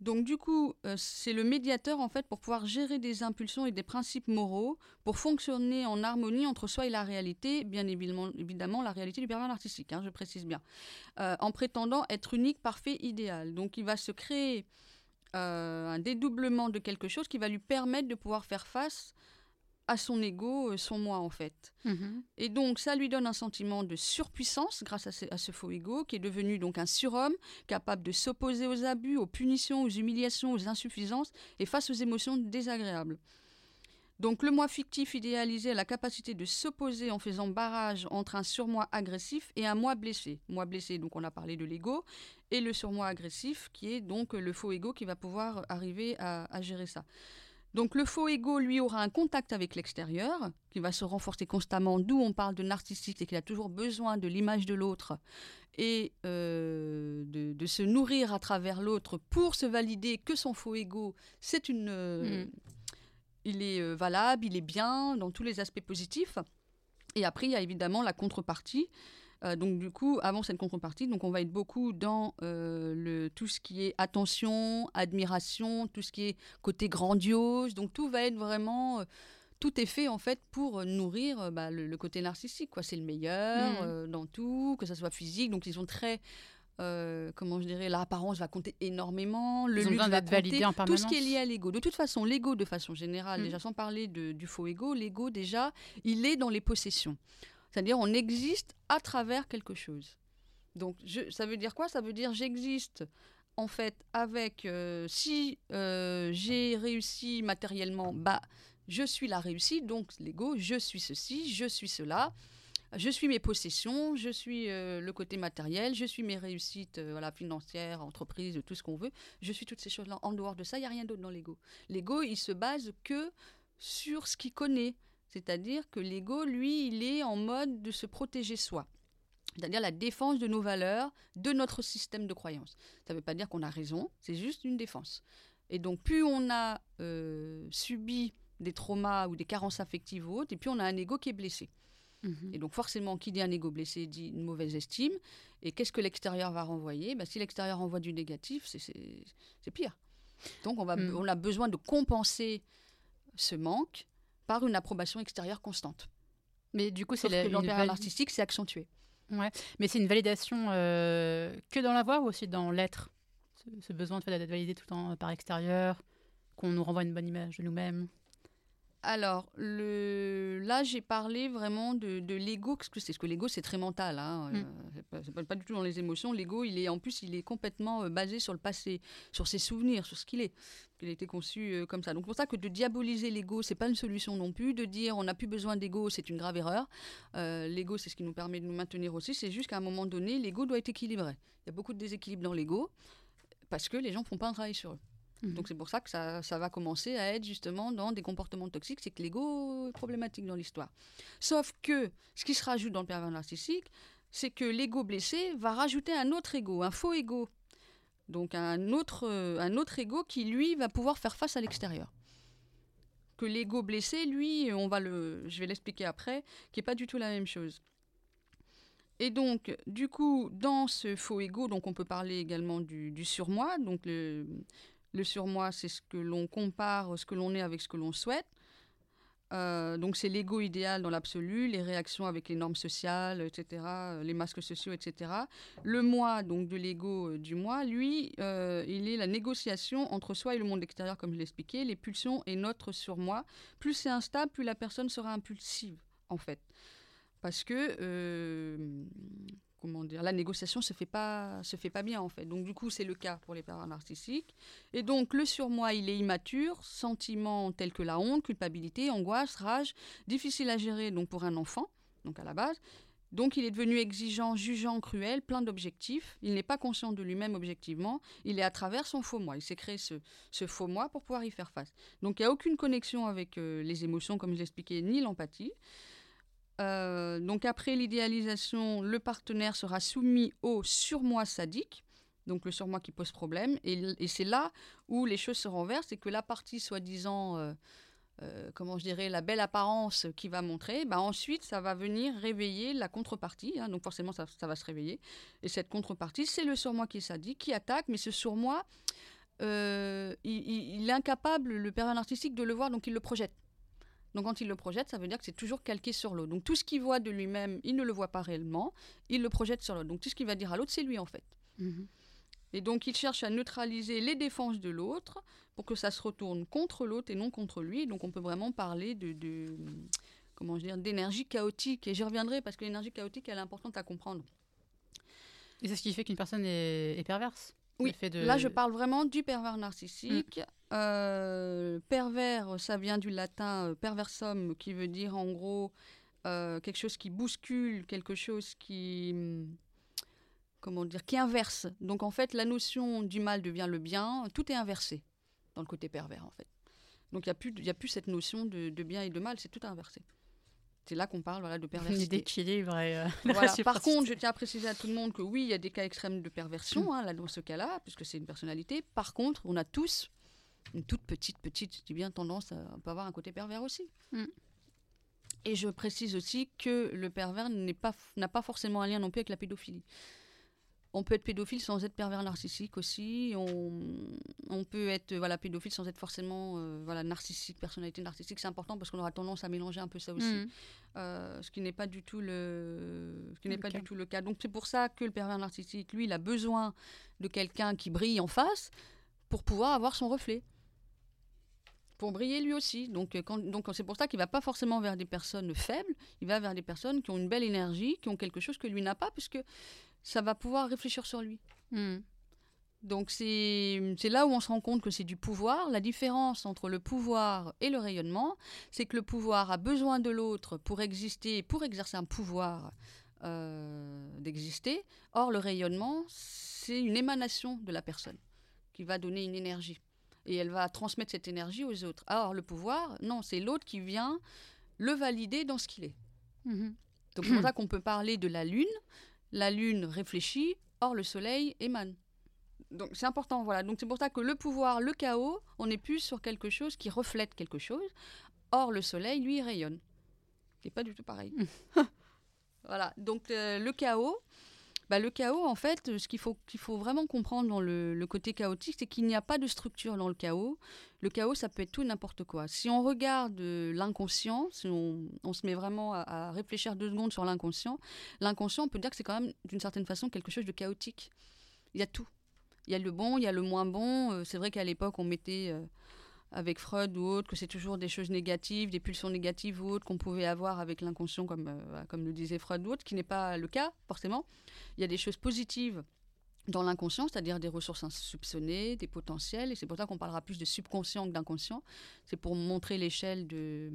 Donc du coup, euh, c'est le médiateur en fait pour pouvoir gérer des impulsions et des principes moraux, pour fonctionner en harmonie entre soi et la réalité, bien évidemment, la réalité du pervers artistique, hein, je précise bien, euh, en prétendant être unique, parfait, idéal. Donc il va se créer euh, un dédoublement de quelque chose qui va lui permettre de pouvoir faire face à son ego, euh, son moi en fait. Mhm. Et donc ça lui donne un sentiment de surpuissance grâce à ce, faux ego qui est devenu donc un surhomme capable de s'opposer aux abus, aux punitions, aux humiliations, aux insuffisances et face aux émotions désagréables. Donc le moi fictif idéalisé a la capacité de s'opposer en faisant barrage entre un surmoi agressif et un moi blessé. Moi blessé, donc on a parlé de l'ego, et le surmoi agressif qui est donc le faux ego qui va pouvoir arriver à gérer ça. Donc le faux ego, lui, aura un contact avec l'extérieur, qui va se renforcer constamment, d'où on parle de narcissiste et qu'il a toujours besoin de l'image de l'autre et euh, de, se nourrir à travers l'autre pour se valider que son faux ego, c'est une... Euh, mm. Il est euh, valable, il est bien dans tous les aspects positifs. Et après, il y a évidemment la contrepartie, euh, donc du coup, avant cette contrepartie, donc on va être beaucoup dans euh, le, tout ce qui est attention, admiration, tout ce qui est côté grandiose. Donc tout va être vraiment... Euh, tout est fait en fait pour nourrir bah, le, côté narcissique. Quoi. C'est le meilleur mmh. dans tout, que ça soit physique. Donc ils sont très... comment je dirais, l'apparence va compter énormément, le luxe va compter, en tout ce qui est lié à l'ego. De toute façon, l'ego, de façon générale, mmh. déjà sans parler du faux ego, l'ego déjà, il est dans les possessions. C'est-à-dire on existe à travers quelque chose. Donc ça veut dire quoi? Ça veut dire j'existe en fait avec euh, si euh, j'ai réussi matériellement, bah je suis la réussite, donc l'ego, je suis ceci, je suis cela. Je suis mes possessions, je suis euh, le côté matériel, je suis mes réussites voilà, financières, entreprises, tout ce qu'on veut. Je suis toutes ces choses-là. En dehors de ça, il n'y a rien d'autre dans l'ego. L'ego, il se base que sur ce qu'il connaît, c'est-à-dire que l'ego, lui, il est en mode de se protéger soi. C'est-à-dire la défense de nos valeurs, de notre système de croyance. Ça ne veut pas dire qu'on a raison, c'est juste une défense. Et donc, plus on a euh, subi des traumas ou des carences affectives ou autres, et puis on a un ego qui est blessé. Mhm. Et donc forcément, qui dit un ego blessé dit une mauvaise estime. Et qu'est-ce que l'extérieur va renvoyer? Ben, Si l'extérieur renvoie du négatif, c'est pire. Donc on, va, mhm. on a besoin de compenser ce manque par une approbation extérieure constante. Mais du coup, c'est l'empire artistique, c'est accentué. Ouais. Mais c'est une validation euh, que dans la voix ou aussi dans l'être? Ce, besoin de d'être validé tout le temps par l'extérieur, qu'on nous renvoie une bonne image de nous-mêmes? Alors, le... là, j'ai parlé vraiment de, de l'ego, parce que c'est ce que l'ego, c'est très mental. Hein, mm. euh, c'est pas, du tout dans les émotions. L'ego, il est en plus, il est complètement euh, basé sur le passé, sur ses souvenirs, sur ce qu'il est. Il a été conçu euh, comme ça. Donc, pour ça que de diaboliser l'ego, c'est pas une solution non plus. De dire on n'a plus besoin d'ego, c'est une grave erreur. l'ego, c'est ce qui nous permet de nous maintenir aussi. C'est juste qu'à un moment donné, l'ego doit être équilibré. Il y a beaucoup de déséquilibre dans l'ego parce que les gens font pas un travail sur eux. Mhm. Donc c'est pour ça que ça, va commencer à être justement dans des comportements toxiques, c'est que l'ego est problématique dans l'histoire. Sauf que ce qui se rajoute dans le pervers narcissique, c'est que l'ego blessé va rajouter un autre ego, un faux ego. Donc un autre, un autre ego qui, lui, va pouvoir faire face à l'extérieur. Que l'ego blessé, lui, on va le, je vais l'expliquer après, qui n'est pas du tout la même chose. Et donc, du coup, dans ce faux ego, donc on peut parler également du, du surmoi, donc le, le surmoi, c'est ce que l'on compare, ce que l'on est avec ce que l'on souhaite. Euh, donc c'est l'ego idéal dans l'absolu, les réactions avec les normes sociales, etc., euh, les masques sociaux, etc. Le moi, donc de l'ego euh, du moi, lui, il est la négociation entre soi et le monde extérieur, comme je l'expliquais, les pulsions et notre surmoi. Plus c'est instable, plus la personne sera impulsive, en fait. Parce que comment dire, la négociation se fait pas se fait pas bien en fait. Donc du coup, c'est le cas pour les parents narcissiques. Et donc le surmoi, il est immature, sentiments tels que la honte, culpabilité, angoisse, rage, difficile à gérer donc pour un enfant, donc à la base. Donc il est devenu exigeant, jugeant, cruel, plein d'objectifs. Il n'est pas conscient de lui-même objectivement. Il est à travers son faux moi. Il s'est créé ce, faux moi pour pouvoir y faire face. Donc il n'y a aucune connexion avec euh, les émotions, comme je l'expliquais, ni l'empathie. Euh, donc après l'idéalisation, le partenaire sera soumis au surmoi sadique. donc le surmoi qui pose problème. Et, c'est là où les choses se renversent, c'est que la partie soi-disant, euh, euh, comment je dirais, la belle apparence qui va montrer, bah ensuite ça va venir réveiller la contrepartie, hein. donc forcément ça, va se réveiller. Et cette contrepartie, c'est le surmoi qui est sadique, qui attaque, mais ce surmoi, euh, il, est incapable, le père artistique, de le voir, donc il le projette. Donc quand il le projette, ça veut dire que c'est toujours calqué sur l'autre. Donc tout ce qu'il voit de lui-même, il ne le voit pas réellement, il le projette sur l'autre. Donc tout ce qu'il va dire à l'autre, c'est lui en fait. Mhm. Et donc il cherche à neutraliser les défenses de l'autre pour que ça se retourne contre l'autre et non contre lui. Donc on peut vraiment parler de, comment dire, d'énergie chaotique. Et j'y reviendrai parce que l'énergie chaotique, elle est importante à comprendre. Et c'est ce qui fait qu'une personne est perverse oui, là je parle vraiment du pervers narcissique. Mm. Euh, pervers, ça vient du latin euh, perversum, qui veut dire en gros euh, quelque chose qui bouscule, quelque chose qui, mm, comment dire, qui inverse. Donc en fait, la notion du mal devient le bien, tout est inversé dans le côté pervers en fait. Donc il n'y a, plus, a plus cette notion de, de bien et de mal, c'est tout inversé. C'est là qu'on parle voilà, de perversité. d'équilibre. Euh, Par contre, je tiens à préciser à tout le monde que oui, il y a des cas extrêmes de perversion mm. hein, là, dans ce cas-là, puisque c'est une personnalité. Par contre, on a tous une toute petite, petite, je dis bien tendance à, peut avoir un côté pervers aussi. Mm. Et je précise aussi que le pervers n'a pas, pas forcément un lien non plus avec la pédophilie. On peut être pédophile sans être pervers narcissique aussi. On, peut être voilà, pédophile sans être forcément euh, voilà, narcissique, personnalité narcissique. C'est important parce qu'on aura tendance à mélanger un peu ça aussi. Mm. Euh, ce qui n'est pas du tout le, ce qui n'est pas du tout le cas. Donc c'est pour ça que le pervers narcissique, lui, il a besoin de quelqu'un qui brille en face pour pouvoir avoir son reflet pour briller lui aussi. Donc, euh, donc c'est pour ça qu'il va pas forcément vers des personnes faibles, il va vers des personnes qui ont une belle énergie, qui ont quelque chose que lui n'a pas, puisque ça va pouvoir réfléchir sur lui. Hmm. Donc c'est là où on se rend compte que c'est du pouvoir. La différence entre le pouvoir et le rayonnement, c'est que le pouvoir a besoin de l'autre pour exister, pour exercer un pouvoir euh, d'exister. Or, le rayonnement, c'est une émanation de la personne qui va donner une énergie. Et elle va transmettre cette énergie aux autres. Or, le pouvoir, non, c'est l'autre qui vient le valider dans ce qu'il est. Mhm. Donc c'est pour ça qu'on peut parler de la Lune la Lune réfléchit, or le Soleil émane. Donc c'est important, voilà. Donc c'est pour ça que le pouvoir, le chaos, on est plus sur quelque chose qui reflète quelque chose. Or le Soleil, lui, rayonne. C'est pas du tout pareil. voilà. Donc euh, le chaos, bah, le chaos, en fait, ce qu'il faut, vraiment comprendre dans le, côté chaotique, c'est qu'il n'y a pas de structure dans le chaos. Le chaos, ça peut être tout n'importe quoi. Si on regarde l'inconscient, si on, se met vraiment à, réfléchir deux secondes sur l'inconscient, l'inconscient, on peut dire que c'est quand même, d'une certaine façon, quelque chose de chaotique. Il y a tout. Il y a le bon, il y a le moins bon. Euh, c'est vrai qu'à l'époque, on mettait... Euh, avec Freud ou autre, que c'est toujours des choses négatives, des pulsions négatives ou autres qu'on pouvait avoir avec l'inconscient, comme, euh, comme le disait Freud ou autre, qui n'est pas le cas, forcément. Il y a des choses positives dans l'inconscient, c'est-à-dire des ressources insoupçonnées, des potentiels, et c'est pour ça qu'on parlera plus de subconscient que d'inconscient. C'est pour montrer l'échelle de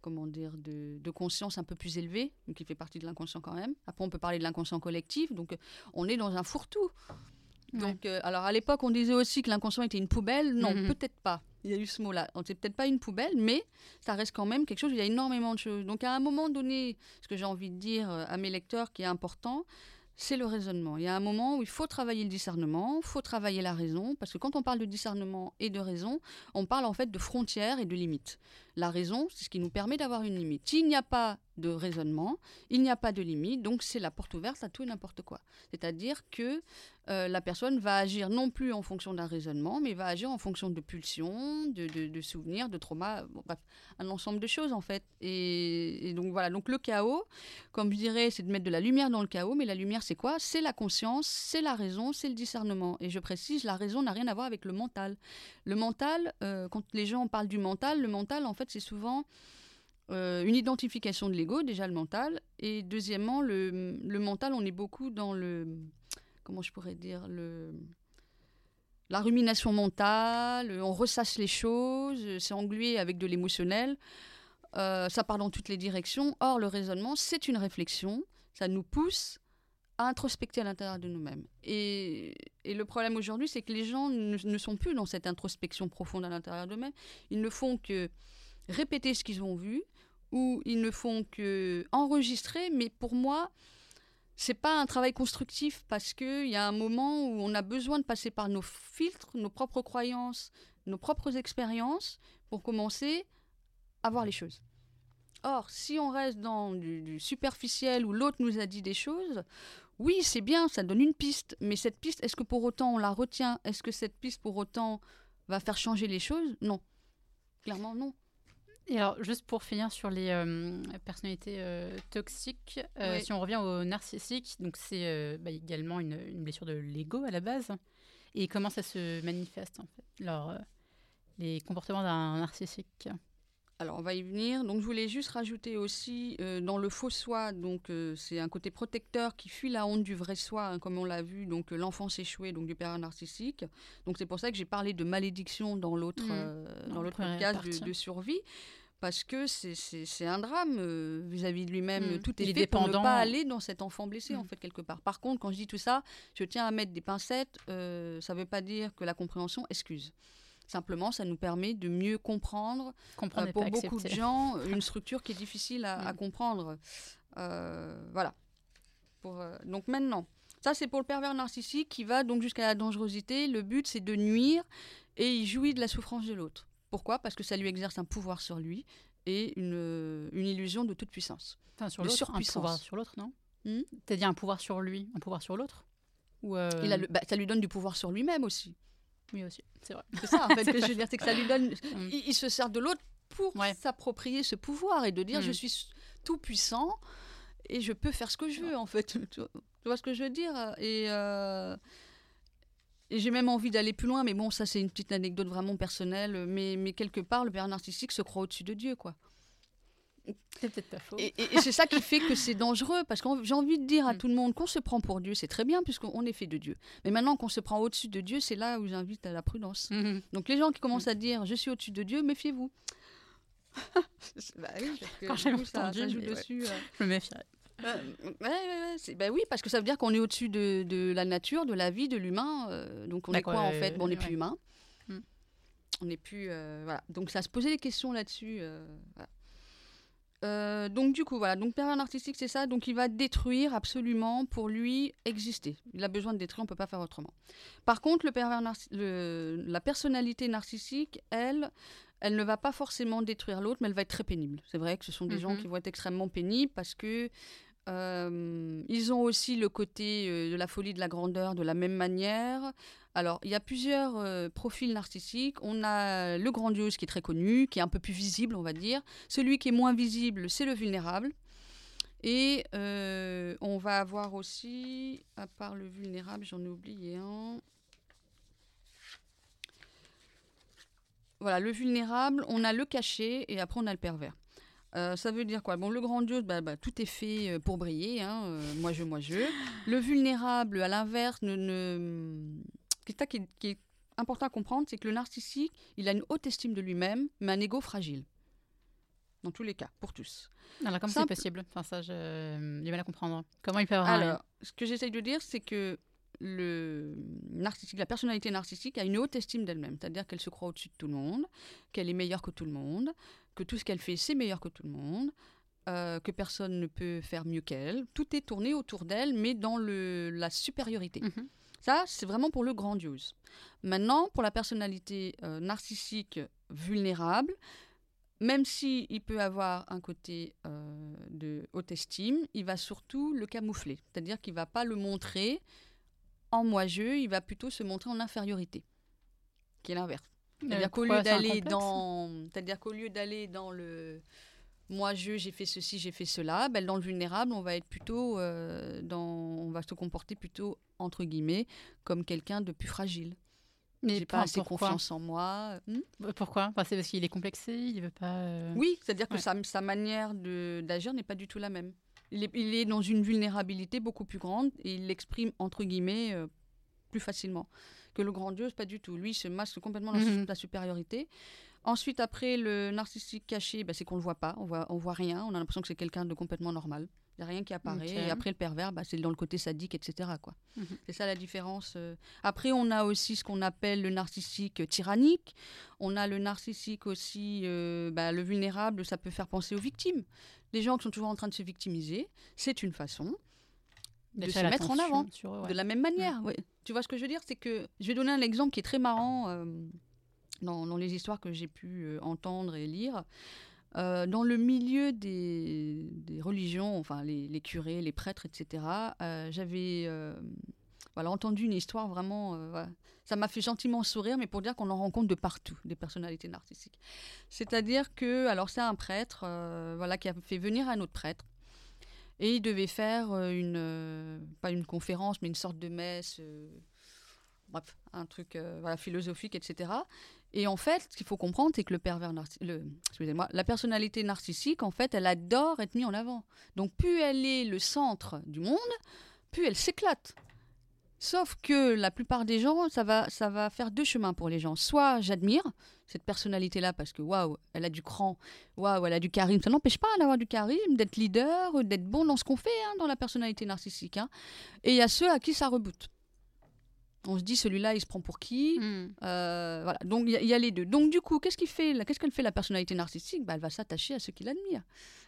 comment dire, de, de, conscience un peu plus élevée, qui fait partie de l'inconscient quand même. Après, on peut parler de l'inconscient collectif, donc on est dans un fourre-tout. Donc, euh, alors à l'époque, on disait aussi que l'inconscient était une poubelle. Non, mhm. peut-être pas. Il y a eu ce mot-là. C'est peut-être pas une poubelle, mais ça reste quand même quelque chose où il y a énormément de choses. Donc, à un moment donné, ce que j'ai envie de dire euh, à mes lecteurs qui est important, c'est le raisonnement. Il y a un moment où il faut travailler le discernement, il faut travailler la raison, parce que quand on parle de discernement et de raison, on parle en fait de frontières et de limites. La raison, c'est ce qui nous permet d'avoir une limite. S'il n'y a pas de raisonnement, il n'y a pas de limite, donc c'est la porte ouverte à tout et n'importe quoi. C'est-à-dire que euh, la personne va agir non plus en fonction d'un raisonnement, mais va agir en fonction de pulsions, de, souvenirs, de traumas, bref, un ensemble de choses en fait. Et, donc voilà, donc le chaos, comme je dirais, c'est de mettre de la lumière dans le chaos, mais la lumière c'est quoi? C'est la conscience, c'est la raison, c'est le discernement. Et je précise, la raison n'a rien à voir avec le mental. Le mental, euh, quand les gens parlent du mental, le mental en fait c'est souvent euh, une identification de l'ego, déjà le mental, et deuxièmement, le, le, mental, on est beaucoup dans le, comment je pourrais dire, le, la rumination mentale, on ressasse les choses, c'est englué avec de l'émotionnel, euh, ça part dans toutes les directions. Or, le raisonnement, c'est une réflexion, ça nous pousse à introspecter à l'intérieur de nous-mêmes. Et, et, le problème aujourd'hui, c'est que les gens ne, sont plus dans cette introspection profonde à l'intérieur d'eux-mêmes. Ils ne font que répéter ce qu'ils ont vu, ou ils ne font que enregistrer, mais pour moi, c'est pas un travail constructif parce qu'il y a un moment où on a besoin de passer par nos filtres, nos propres croyances, nos propres expériences pour commencer à voir les choses. Or, si on reste dans du, superficiel où l'autre nous a dit des choses, oui, c'est bien, ça donne une piste, mais cette piste, est-ce que pour autant on la retient? Est-ce que cette piste pour autant va faire changer les choses? Non. Clairement, non. Et alors, juste pour finir sur les euh, personnalités euh, toxiques, euh, si on revient au narcissique, donc c'est bah, également une, blessure de l'ego à la base. Et comment ça se manifeste en fait alors, Les comportements d'un narcissique? Alors, on va y venir. Donc, je voulais juste rajouter aussi dans le faux soi. Donc, c'est un côté protecteur qui fuit la honte du vrai soi, hein, comme on l'a vu. Donc, l'enfance échouée, donc du père narcissique. Donc, c'est pour ça que j'ai parlé de malédiction dans l'autre mmh. dans, l'autre cas de, survie parce que c'est un drame euh, vis-à-vis de lui-même. Mm. Tout est fait pour ne pas aller dans cet enfant blessé, en mm. fait, quelque part. Par contre, quand je dis tout ça, je tiens à mettre des pincettes. Euh, ça ne veut pas dire que la compréhension excuse. Simplement, ça nous permet de mieux comprendre, comprendre euh, pour beaucoup de gens, une structure qui est difficile à, mm. comprendre. voilà. Pour, donc maintenant, ça c'est pour le pervers narcissique qui va donc jusqu'à la dangerosité. Le but, c'est de nuire et il jouit de la souffrance de l'autre. Pourquoi? Parce que ça lui exerce un pouvoir sur lui et une, une illusion de toute puissance. Enfin, sur l'autre, un pouvoir sur l'autre, non? Hmm? T'as dit un pouvoir sur lui, un pouvoir sur l'autre? Ou euh, Il a bah, Ça lui donne du pouvoir sur lui-même aussi. Oui, aussi, c'est vrai. C'est ça, en fait, que je veux dire, c'est que ça lui donne... Hmm. il, se sert de l'autre pour s'approprier ce pouvoir et de dire je hmm. suis tout puissant et je peux faire ce que je veux, en fait. Tu vois ce que je veux dire? Et... Euh, j'ai même envie d'aller plus loin, mais bon, ça c'est une petite anecdote vraiment personnelle. Mais, mais quelque part, le père narcissique se croit au-dessus de Dieu, quoi. C'est peut-être pas faux. Et, c'est ça qui fait que c'est dangereux, parce que j'ai envie de dire à mm. tout le monde qu'on se prend pour Dieu, c'est très bien, puisqu'on est fait de Dieu. Mais maintenant qu'on se prend au-dessus de Dieu, c'est là où j'invite à la prudence. Mm-hmm. Donc les gens qui commencent à dire je suis au-dessus de Dieu, méfiez-vous. bah oui, Quand j'ai entendu, ça, joue dessus. Euh. Je me méfierais. Bah, bah oui, parce que ça veut dire qu'on est au-dessus de, de, la nature, de la vie, de l'humain. Euh, donc on est quoi en fait? Bon, On n'est plus humain. Hmm. On n'est plus. Euh, voilà. Donc ça se posait des questions là-dessus. Euh, donc du coup, voilà. Donc pervers narcissique, c'est ça. Donc il va détruire absolument pour lui exister. Il a besoin de détruire, on peut pas faire autrement. Par contre, le pervers le, la personnalité narcissique, elle, elle ne va pas forcément détruire l'autre, mais elle va être très pénible. C'est vrai que ce sont des gens mhm. qui vont être extrêmement pénibles parce que euh, ils ont aussi le côté euh, de la folie de la grandeur de la même manière. Alors, il y a plusieurs euh, profils narcissiques. On a le grandiose qui est très connu, qui est un peu plus visible, on va dire. Celui qui est moins visible, c'est le vulnérable. Et on va avoir aussi, à part le vulnérable, j'en ai oublié un. Voilà, le vulnérable, on a le caché et après on a le pervers. Euh, ça veut dire quoi? Bon, le grandiose, bah, bah, tout est fait euh, pour briller. Hein, euh, moi, je, moi, je. Le vulnérable, à l'inverse, ne, ne... Qui, qui, est important à comprendre, c'est que le narcissique, il a une haute estime de lui-même, mais un ego fragile. Dans tous les cas, pour tous. Alors, comment c'est possible? Enfin, ça, j'ai du mal à comprendre. Comment il peut avoir Alors, ce que j'essaye de dire, c'est que le narcissique, la personnalité narcissique a une haute estime d'elle-même, c'est-à-dire qu'elle se croit au-dessus de tout le monde, qu'elle est meilleure que tout le monde, que tout ce qu'elle fait, c'est meilleur que tout le monde, euh, que personne ne peut faire mieux qu'elle. Tout est tourné autour d'elle, mais dans le, la supériorité. Mhm. Ça, c'est vraiment pour le grandiose. Maintenant, pour la personnalité euh, narcissique vulnérable, même s'il il peut avoir un côté euh, de haute estime, il va surtout le camoufler. C'est-à-dire qu'il ne va pas le montrer en moi-je, il va plutôt se montrer en infériorité, qui est l'inverse. C'est-à-dire qu'au lieu d'aller dans, c'est-à-dire qu'au lieu d'aller dans le moi je j'ai fait ceci, j'ai fait cela, ben, dans le vulnérable, on va être plutôt euh, dans on va se comporter plutôt entre guillemets comme quelqu'un de plus fragile. Mais j'ai pas assez confiance en moi. Hmm? Bah, pourquoi? C'est parce qu'il est complexé, il veut pas. Euh, oui, c'est-à-dire que sa, sa, manière d'agir n'est pas du tout la même. Il est, il est, dans une vulnérabilité beaucoup plus grande et il l'exprime entre guillemets euh, plus facilement que le grandiose, pas du tout. Lui, il se masque complètement dans mhm. la supériorité. Ensuite, après, le narcissique caché, bah, c'est qu'on ne le voit pas, on voit, on voit rien, on a l'impression que c'est quelqu'un de complètement normal. Il n'y a rien qui apparaît. Et après, le pervers, bah, c'est dans le côté sadique, etc. Quoi. Mhm. C'est ça la différence. Euh. Après, on a aussi ce qu'on appelle le narcissique tyrannique. On a le narcissique aussi, euh, bah, le vulnérable, ça peut faire penser aux victimes. Les gens qui sont toujours en train de se victimiser, c'est une façon. De se mettre en avant de la même manière. Mm. Tu vois ce que je veux dire? C'est que je vais donner un exemple qui est très marrant euh, dans, les histoires que j'ai pu euh, entendre et lire. Euh, dans le milieu des, religions, enfin les, curés, les prêtres, etc., j'avais voilà, entendu une histoire vraiment. Ça m'a fait gentiment sourire, mais pour dire qu'on en rencontre de partout, des personnalités narcissiques. C'est-à-dire que, alors c'est un prêtre voilà, qui a fait venir un autre prêtre et il devait faire euh, une, euh, pas une conférence, mais une sorte de messe, euh, un truc voilà, philosophique, etc. Et en fait, ce qu'il faut comprendre, c'est que le pervers le, excusez-moi, la personnalité narcissique, en fait, elle adore être mise en avant. Donc, plus elle est le centre du monde, plus elle s'éclate. Sauf que la plupart des gens, ça va, ça va faire deux chemins pour les gens. Soit j'admire cette personnalité-là parce que waouh, elle a du cran, waouh, elle a du charisme. Ça n'empêche pas d'avoir du charisme, d'être leader, d'être bon dans ce qu'on fait, hein, dans la personnalité narcissique. Hein. Et il y a ceux à qui ça reboot. On se dit celui-là, il se prend pour qui hmm. euh, Voilà. Donc il y, a les deux. Donc du coup, qu'est-ce qu'il fait Qu'est-ce qu'elle fait la personnalité narcissique? Bah, Elle va s'attacher à ceux qui l'admirent.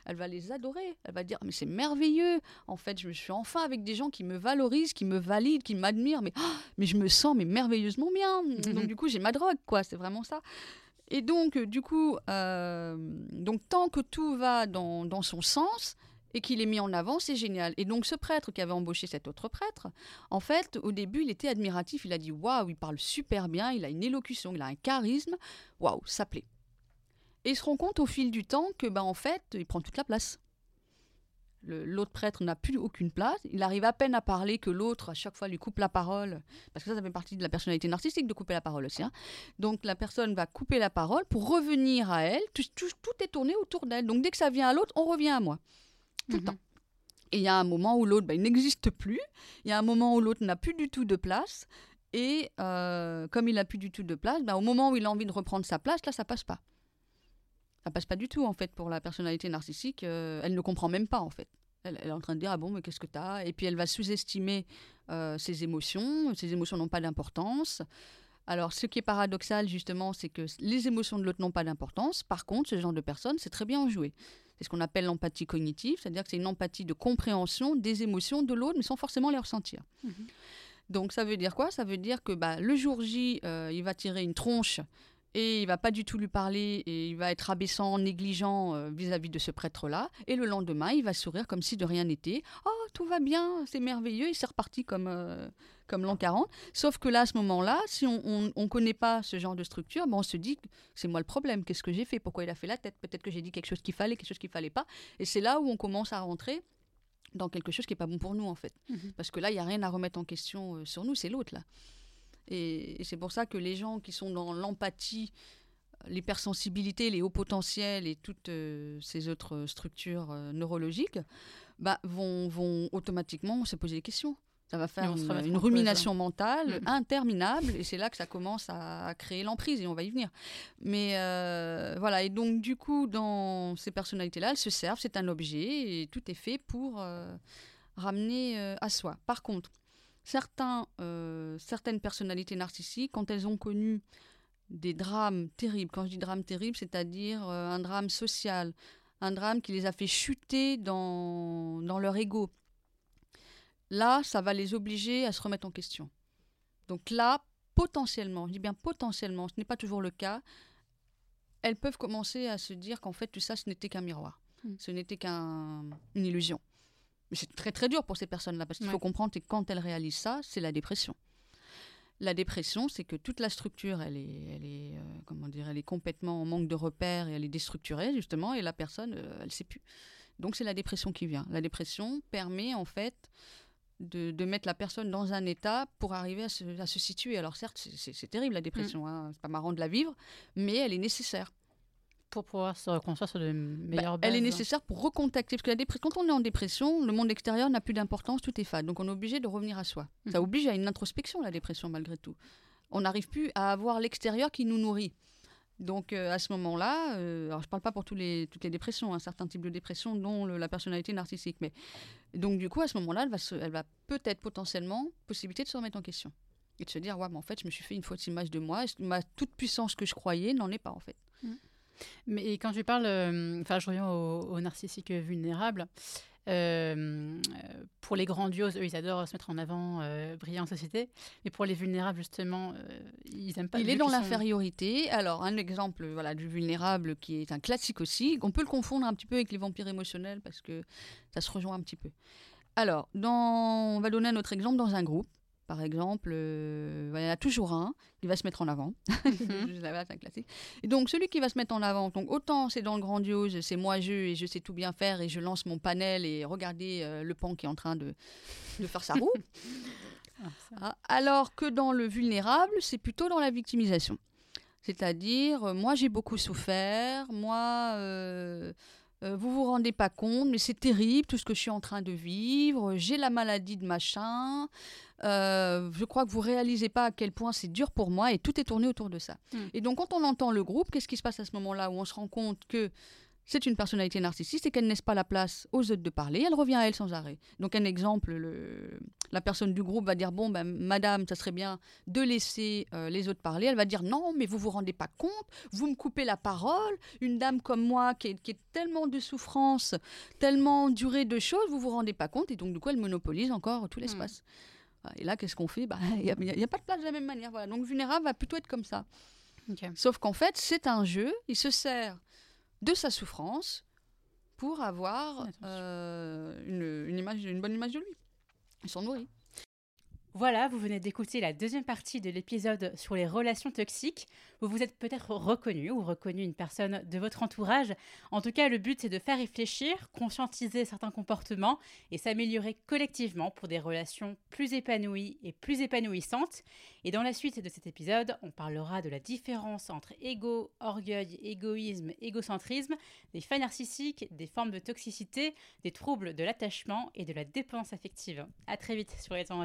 Elle va les adorer. Elle va dire mais c'est merveilleux. En fait, je me suis enfin avec des gens qui me valorisent, qui me valident, qui m'admirent. Mais oh, mais je me sens mais merveilleusement bien. Donc du coup, j'ai ma drogue quoi. C'est vraiment ça. Et donc du coup, euh, donc tant que tout va dans, dans son sens, et qu'il est mis en avant, c'est génial. Et donc ce prêtre qui avait embauché cet autre prêtre, en fait, au début, il était admiratif. Il a dit waouh, il parle super bien, il a une élocution, il a un charisme, waouh, ça plaît. Et il se rend compte au fil du temps que, ben, en fait, il prend toute la place. L'autre prêtre n'a plus aucune place. Il arrive à peine à parler que l'autre, à chaque fois, lui coupe la parole. Parce que ça, ça fait partie de la personnalité narcissique de couper la parole aussi. Hein. Donc la personne va couper la parole pour revenir à elle. Tout, est tourné autour d'elle. Donc dès que ça vient à l'autre, on revient à moi tout le mhm. temps. Et il y a un moment où l'autre, bah, il n'existe plus. Il y a un moment où l'autre n'a plus du tout de place. Et euh, comme il n'a plus du tout de place, bah, au moment où il a envie de reprendre sa place, là, ça passe pas. Ça passe pas du tout, en fait, pour la personnalité narcissique. Euh, elle ne comprend même pas, en fait. Elle, est en train de dire, ah bon, mais qu'est-ce que tu as Et puis elle va sous-estimer euh, ses émotions. Ses émotions n'ont pas d'importance. Alors, ce qui est paradoxal, justement, c'est que les émotions de l'autre n'ont pas d'importance. Par contre, ce genre de personne, c'est très bien en jouer. C'est ce qu'on appelle l'empathie cognitive, c'est-à-dire que c'est une empathie de compréhension des émotions de l'autre, mais sans forcément les ressentir. Mhm. Donc ça veut dire quoi? Ça veut dire que bah, le jour J, euh, il va tirer une tronche et il va pas du tout lui parler et il va être abaissant, négligent euh, vis-à-vis de ce prêtre-là. Et le lendemain, il va sourire comme si de rien n'était. Oh, tout va bien, c'est merveilleux. Et c'est reparti comme, euh, comme l'an 40. Sauf que là, à ce moment-là, si on ne connaît pas ce genre de structure, ben on se dit, c'est moi le problème. Qu'est-ce que j'ai fait? Pourquoi il a fait la tête? Peut-être que j'ai dit quelque chose qu'il fallait, quelque chose qu'il fallait pas. Et c'est là où on commence à rentrer dans quelque chose qui n'est pas bon pour nous, en fait. Mhm. Parce que là, il n'y a rien à remettre en question euh, sur nous, c'est l'autre, là. Et, c'est pour ça que les gens qui sont dans l'empathie, l'hypersensibilité, les hauts potentiels et toutes euh, ces autres structures euh, neurologiques, bah, vont, vont automatiquement se poser des questions. Ça va faire une, rumination mentale mm. interminable et c'est là que ça commence à, créer l'emprise et on va y venir. Mais euh, voilà, et donc du coup, dans ces personnalités-là, elles se servent, c'est un objet et tout est fait pour ramener à soi. Par contre, Certains, euh, certaines personnalités narcissiques, quand elles ont connu des drames terribles, quand je dis drame terrible, c'est-à-dire euh, un drame social, un drame qui les a fait chuter dans, dans leur ego, là, ça va les obliger à se remettre en question. Donc là, potentiellement, je dis bien potentiellement, ce n'est pas toujours le cas, elles peuvent commencer à se dire qu'en fait tout ça, ce n'était qu'un miroir, hmm. ce n'était qu'une illusion. Mais c'est très très dur pour ces personnes-là, parce qu'il faut comprendre que quand elles réalisent ça, c'est la dépression. La dépression, c'est que toute la structure, elle est, elle est, euh, comment dire, elle est complètement en manque de repères et elle est déstructurée justement, et la personne, euh, elle ne sait plus. Donc c'est la dépression qui vient. La dépression permet en fait de, de, mettre la personne dans un état pour arriver à se, à se situer. Alors certes, c'est terrible la dépression, mm. hein, c'est pas marrant de la vivre, mais elle est nécessaire pour pouvoir se reconstruire sur de meilleures bases. Elle est nécessaire pour recontacter. Parce que la quand on est en dépression, le monde extérieur n'a plus d'importance, tout est fade. Donc on est obligé de revenir à soi. Ça mhm. oblige à une introspection, la dépression, malgré tout. On n'arrive plus à avoir l'extérieur qui nous nourrit. Donc euh, à ce moment-là, euh, alors je ne parle pas pour tous les, toutes les dépressions, un certain type de dépression, dont la personnalité narcissique. Mais donc du coup, à ce moment-là, elle va, elle va peut-être potentiellement possibilité de se remettre en question et de se dire ouais, mais en fait, je me suis fait une fausse image de moi. Ma toute puissance que je croyais n'en est pas en fait. Mhm. Mais quand je parle, euh, enfin, je reviens au, narcissique vulnérable, Euh, pour les grandioses, eux, ils adorent se mettre en avant, euh, briller en société. Mais pour les vulnérables, justement, euh, ils n'aiment pas. Il est dans l'infériorité. Alors, un exemple voilà, du vulnérable qui est un classique aussi. On peut le confondre un petit peu avec les vampires émotionnels parce que ça se rejoint un petit peu. Alors, dans... on va donner un autre exemple dans un groupe. Par exemple, euh, il y en a toujours un qui va se mettre en avant. Mhm. c'est classique. Et donc, celui qui va se mettre en avant, donc autant c'est dans le grandiose, c'est moi je et je sais tout bien faire et je lance mon panel et regardez euh, le pan qui est en train de, de faire sa roue. Ah, ah, alors que dans le vulnérable, c'est plutôt dans la victimisation. C'est-à-dire, euh, moi j'ai beaucoup souffert, moi euh, vous vous rendez pas compte, mais c'est terrible tout ce que je suis en train de vivre. J'ai la maladie de machin. Euh, je crois que vous réalisez pas à quel point c'est dur pour moi et tout est tourné autour de ça. Hmm. Et donc quand on entend le groupe, qu'est-ce qui se passe à ce moment-là où on se rend compte que c'est une personnalité narcissiste et qu'elle ne laisse pas la place aux autres de parler, elle revient à elle sans arrêt. Donc un exemple, la personne du groupe va dire, bon, ben, madame, ça serait bien de laisser euh, les autres parler. Elle va dire, non, mais vous vous rendez pas compte, vous me coupez la parole. Une dame comme moi qui est, tellement de souffrance, tellement durée de choses, vous vous rendez pas compte. Et donc du coup, elle monopolise encore tout l'espace. Hmm. Et là, qu'est-ce qu'on fait? Bah, Il n'y a, pas de place de la même manière. Voilà. Donc vulnérable va plutôt être comme ça. Sauf qu'en fait, c'est un jeu, il se sert de sa souffrance pour avoir euh, une, une, image, une bonne image de lui. Ils sont nourris. Voilà, vous venez d'écouter la deuxième partie de l'épisode sur les relations toxiques. Vous vous êtes peut-être reconnu ou reconnu une personne de votre entourage. En tout cas, le but c'est de faire réfléchir, conscientiser certains comportements et s'améliorer collectivement pour des relations plus épanouies et plus épanouissantes. Et dans la suite de cet épisode, on parlera de la différence entre ego, orgueil, égoïsme, égocentrisme, des failles narcissiques, des formes de toxicité, des troubles de l'attachement et de la dépendance affective. À très vite sur les temps.